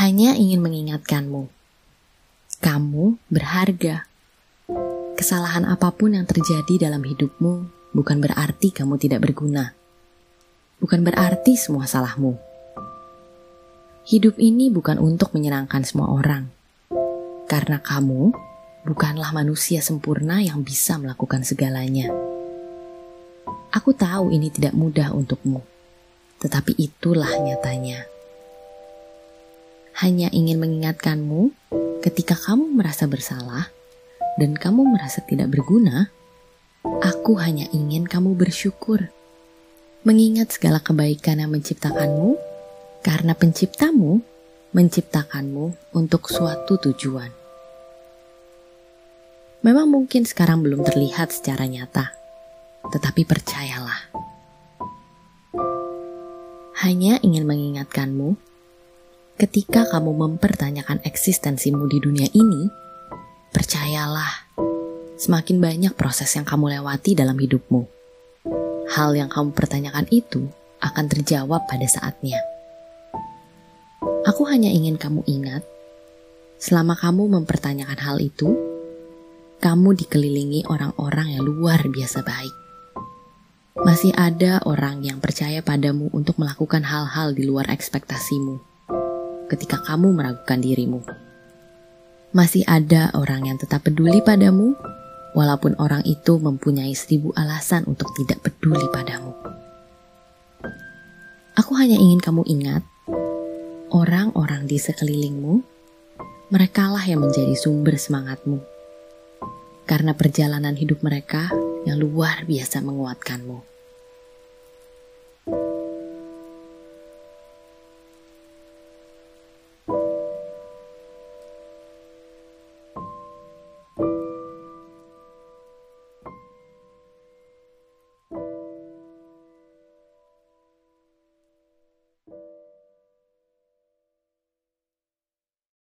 Hanya ingin mengingatkanmu, kamu berharga. Kesalahan apa pun yang terjadi dalam hidupmu bukan berarti kamu tidak berguna. Bukan berarti semua salahmu. Hidup ini bukan untuk menyenangkan semua orang. Karena kamu bukanlah manusia sempurna yang bisa melakukan segalanya. Aku tahu ini tidak mudah untukmu, tetapi itulah nyatanya. Hanya ingin mengingatkanmu, ketika kamu merasa bersalah dan kamu merasa tidak berguna, aku hanya ingin kamu bersyukur, mengingat segala kebaikan yang menciptakanmu, karena Penciptamu menciptakanmu untuk suatu tujuan. Memang mungkin sekarang belum terlihat secara nyata, tetapi percayalah. Hanya ingin mengingatkanmu Ketika kamu mempertanyakan eksistensimu di dunia ini, percayalah, semakin banyak proses yang kamu lewati dalam hidupmu. Hal yang kamu pertanyakan itu akan terjawab pada saatnya. Aku hanya ingin kamu ingat, selama kamu mempertanyakan hal itu, kamu dikelilingi orang-orang yang luar biasa baik. Masih ada orang yang percaya padamu untuk melakukan hal-hal di luar ekspektasimu ketika kamu meragukan dirimu. Masih ada orang yang tetap peduli padamu, walaupun orang itu mempunyai seribu alasan untuk tidak peduli padamu. Aku hanya ingin kamu ingat, orang-orang di sekelilingmu, merekalah yang menjadi sumber semangatmu. Karena perjalanan hidup mereka yang luar biasa menguatkanmu.